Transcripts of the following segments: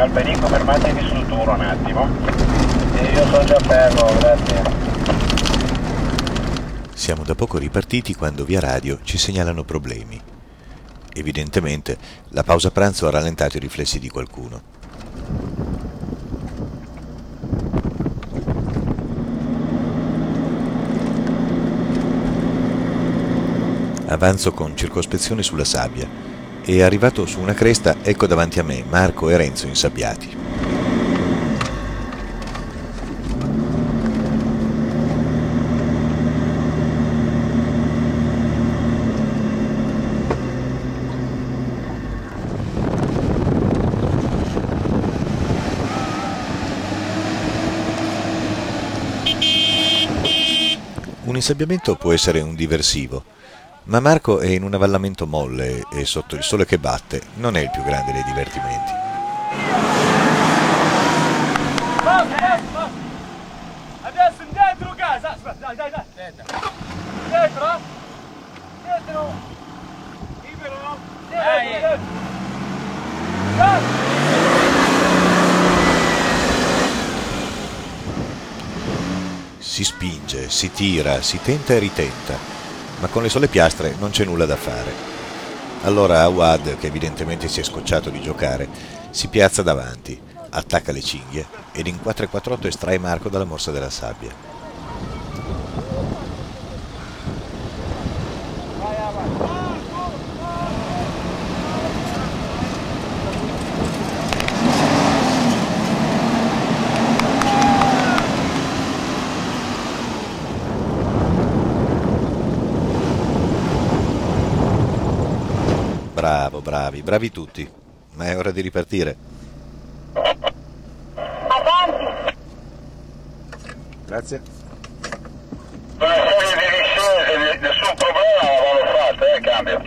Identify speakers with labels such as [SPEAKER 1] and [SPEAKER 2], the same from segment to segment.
[SPEAKER 1] Alberico, fermatevi sul duro un attimo. E io sono già fermo, grazie.
[SPEAKER 2] Siamo da poco ripartiti quando via radio ci segnalano problemi. Evidentemente la pausa pranzo ha rallentato i riflessi di qualcuno. Avanzo con circospezione sulla sabbia e arrivato su una cresta ecco davanti a me Marco e Renzo insabbiati. Un insabbiamento può essere un diversivo, ma Marco è in un avvallamento molle e sotto il sole che batte non è il più grande dei divertimenti.
[SPEAKER 3] Adesso indietro casa! Aspetta, dai, dai, dai! Dietro! Dietro! Libero! Dietro!
[SPEAKER 2] Si spinge, si tira, si tenta e ritenta, ma con le sole piastre non c'è nulla da fare. Allora Awad, che evidentemente si è scocciato di giocare, si piazza davanti, attacca le cinghie ed in 448 estrae Marco dalla morsa della sabbia. Bravo, bravi, bravi tutti. Ma è ora di ripartire.
[SPEAKER 4] Avanti!
[SPEAKER 2] Grazie.
[SPEAKER 1] Una serie di discese, nessun problema, l'avevamo fatto, eh, cambio.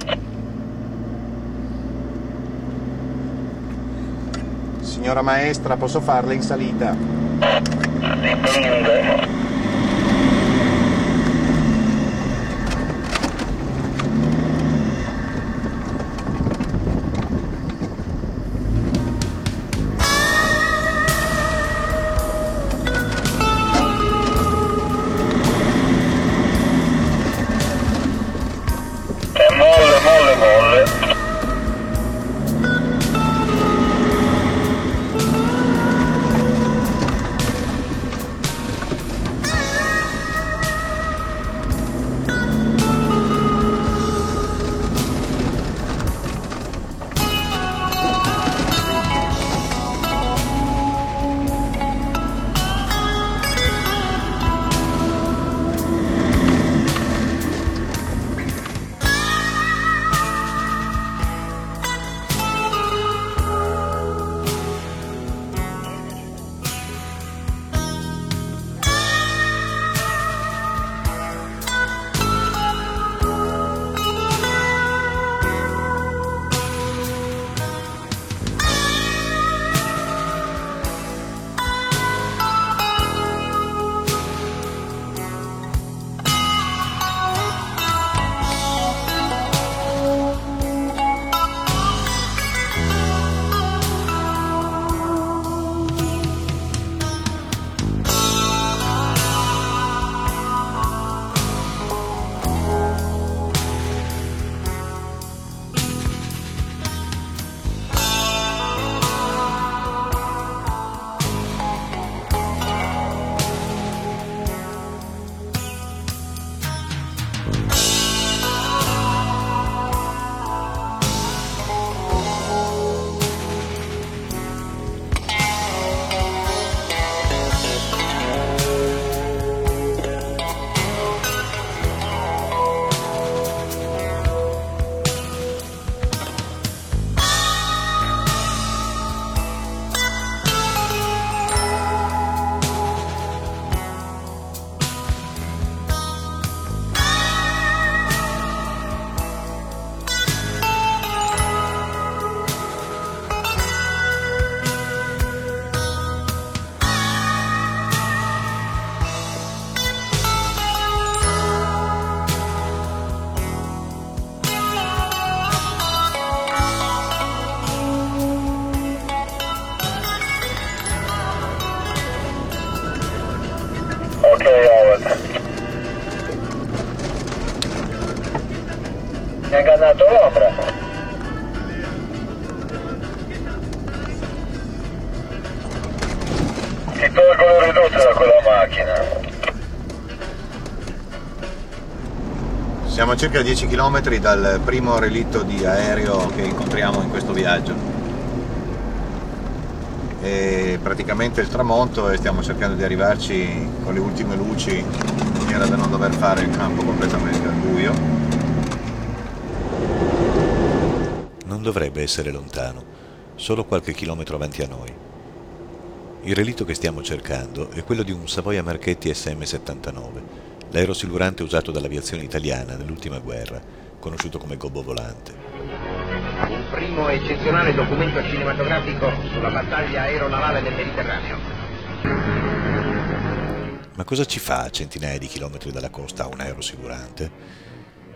[SPEAKER 5] Signora maestra, posso farle in salita?
[SPEAKER 1] Dipende. ha ganato l'opera. Ti tolgono ridotto da quella macchina.
[SPEAKER 2] Siamo a circa 10 km dal primo relitto di aereo che incontriamo in questo viaggio. E praticamente il tramonto e stiamo cercando di arrivarci con le ultime luci in maniera da non dover fare il campo completamente al buio Non dovrebbe essere lontano, solo qualche chilometro avanti a noi. Il relitto che stiamo cercando è quello di un Savoia Marchetti SM-79, l'aerosilurante usato dall'aviazione italiana nell'ultima guerra, conosciuto come gobbo volante.
[SPEAKER 4] Il primo eccezionale documento cinematografico sulla battaglia aeronavale del Mediterraneo.
[SPEAKER 2] Ma cosa ci fa a centinaia di chilometri dalla costa un aerosilurante?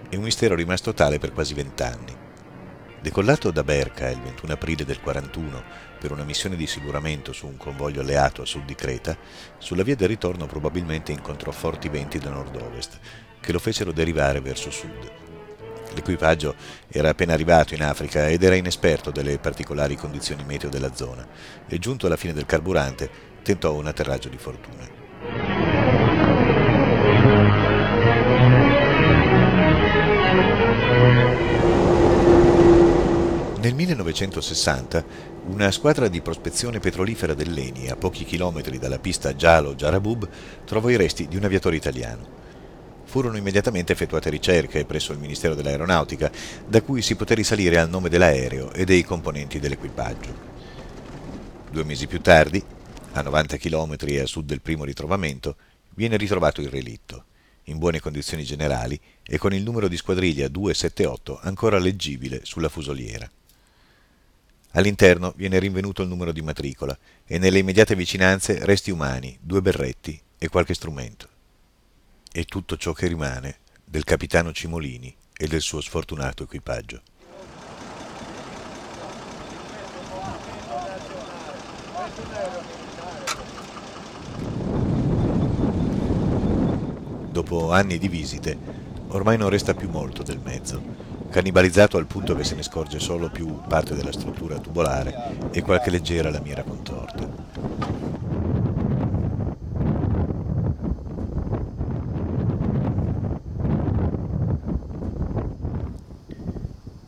[SPEAKER 2] È un mistero rimasto tale per quasi vent'anni. Decollato da Berca il 21 aprile del 41 per una missione di siluramento su un convoglio alleato a sud di Creta, sulla via del ritorno probabilmente incontrò forti venti da nord-ovest che lo fecero derivare verso sud. L'equipaggio era appena arrivato in Africa ed era inesperto delle particolari condizioni meteo della zona e giunto alla fine del carburante tentò un atterraggio di fortuna. Nel 1960 una squadra di prospezione petrolifera dell'ENI a pochi chilometri dalla pista Gialo-Jarabub trovò i resti di un aviatore italiano. Furono immediatamente effettuate ricerche presso il Ministero dell'Aeronautica, da cui si poté risalire al nome dell'aereo e dei componenti dell'equipaggio. Due mesi più tardi, a 90 km a sud del primo ritrovamento, viene ritrovato il relitto, in buone condizioni generali e con il numero di squadriglia 278 ancora leggibile sulla fusoliera. All'interno viene rinvenuto il numero di matricola e nelle immediate vicinanze resti umani, due berretti e qualche strumento. E tutto ciò che rimane del capitano Cimolini e del suo sfortunato equipaggio. Dopo anni di visite, ormai non resta più molto del mezzo, cannibalizzato al punto che se ne scorge solo più parte della struttura tubolare e qualche leggera lamiera contorta.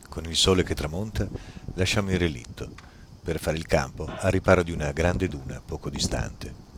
[SPEAKER 2] Con il sole che tramonta, lasciamo il relitto per fare il campo a riparo di una grande duna poco distante.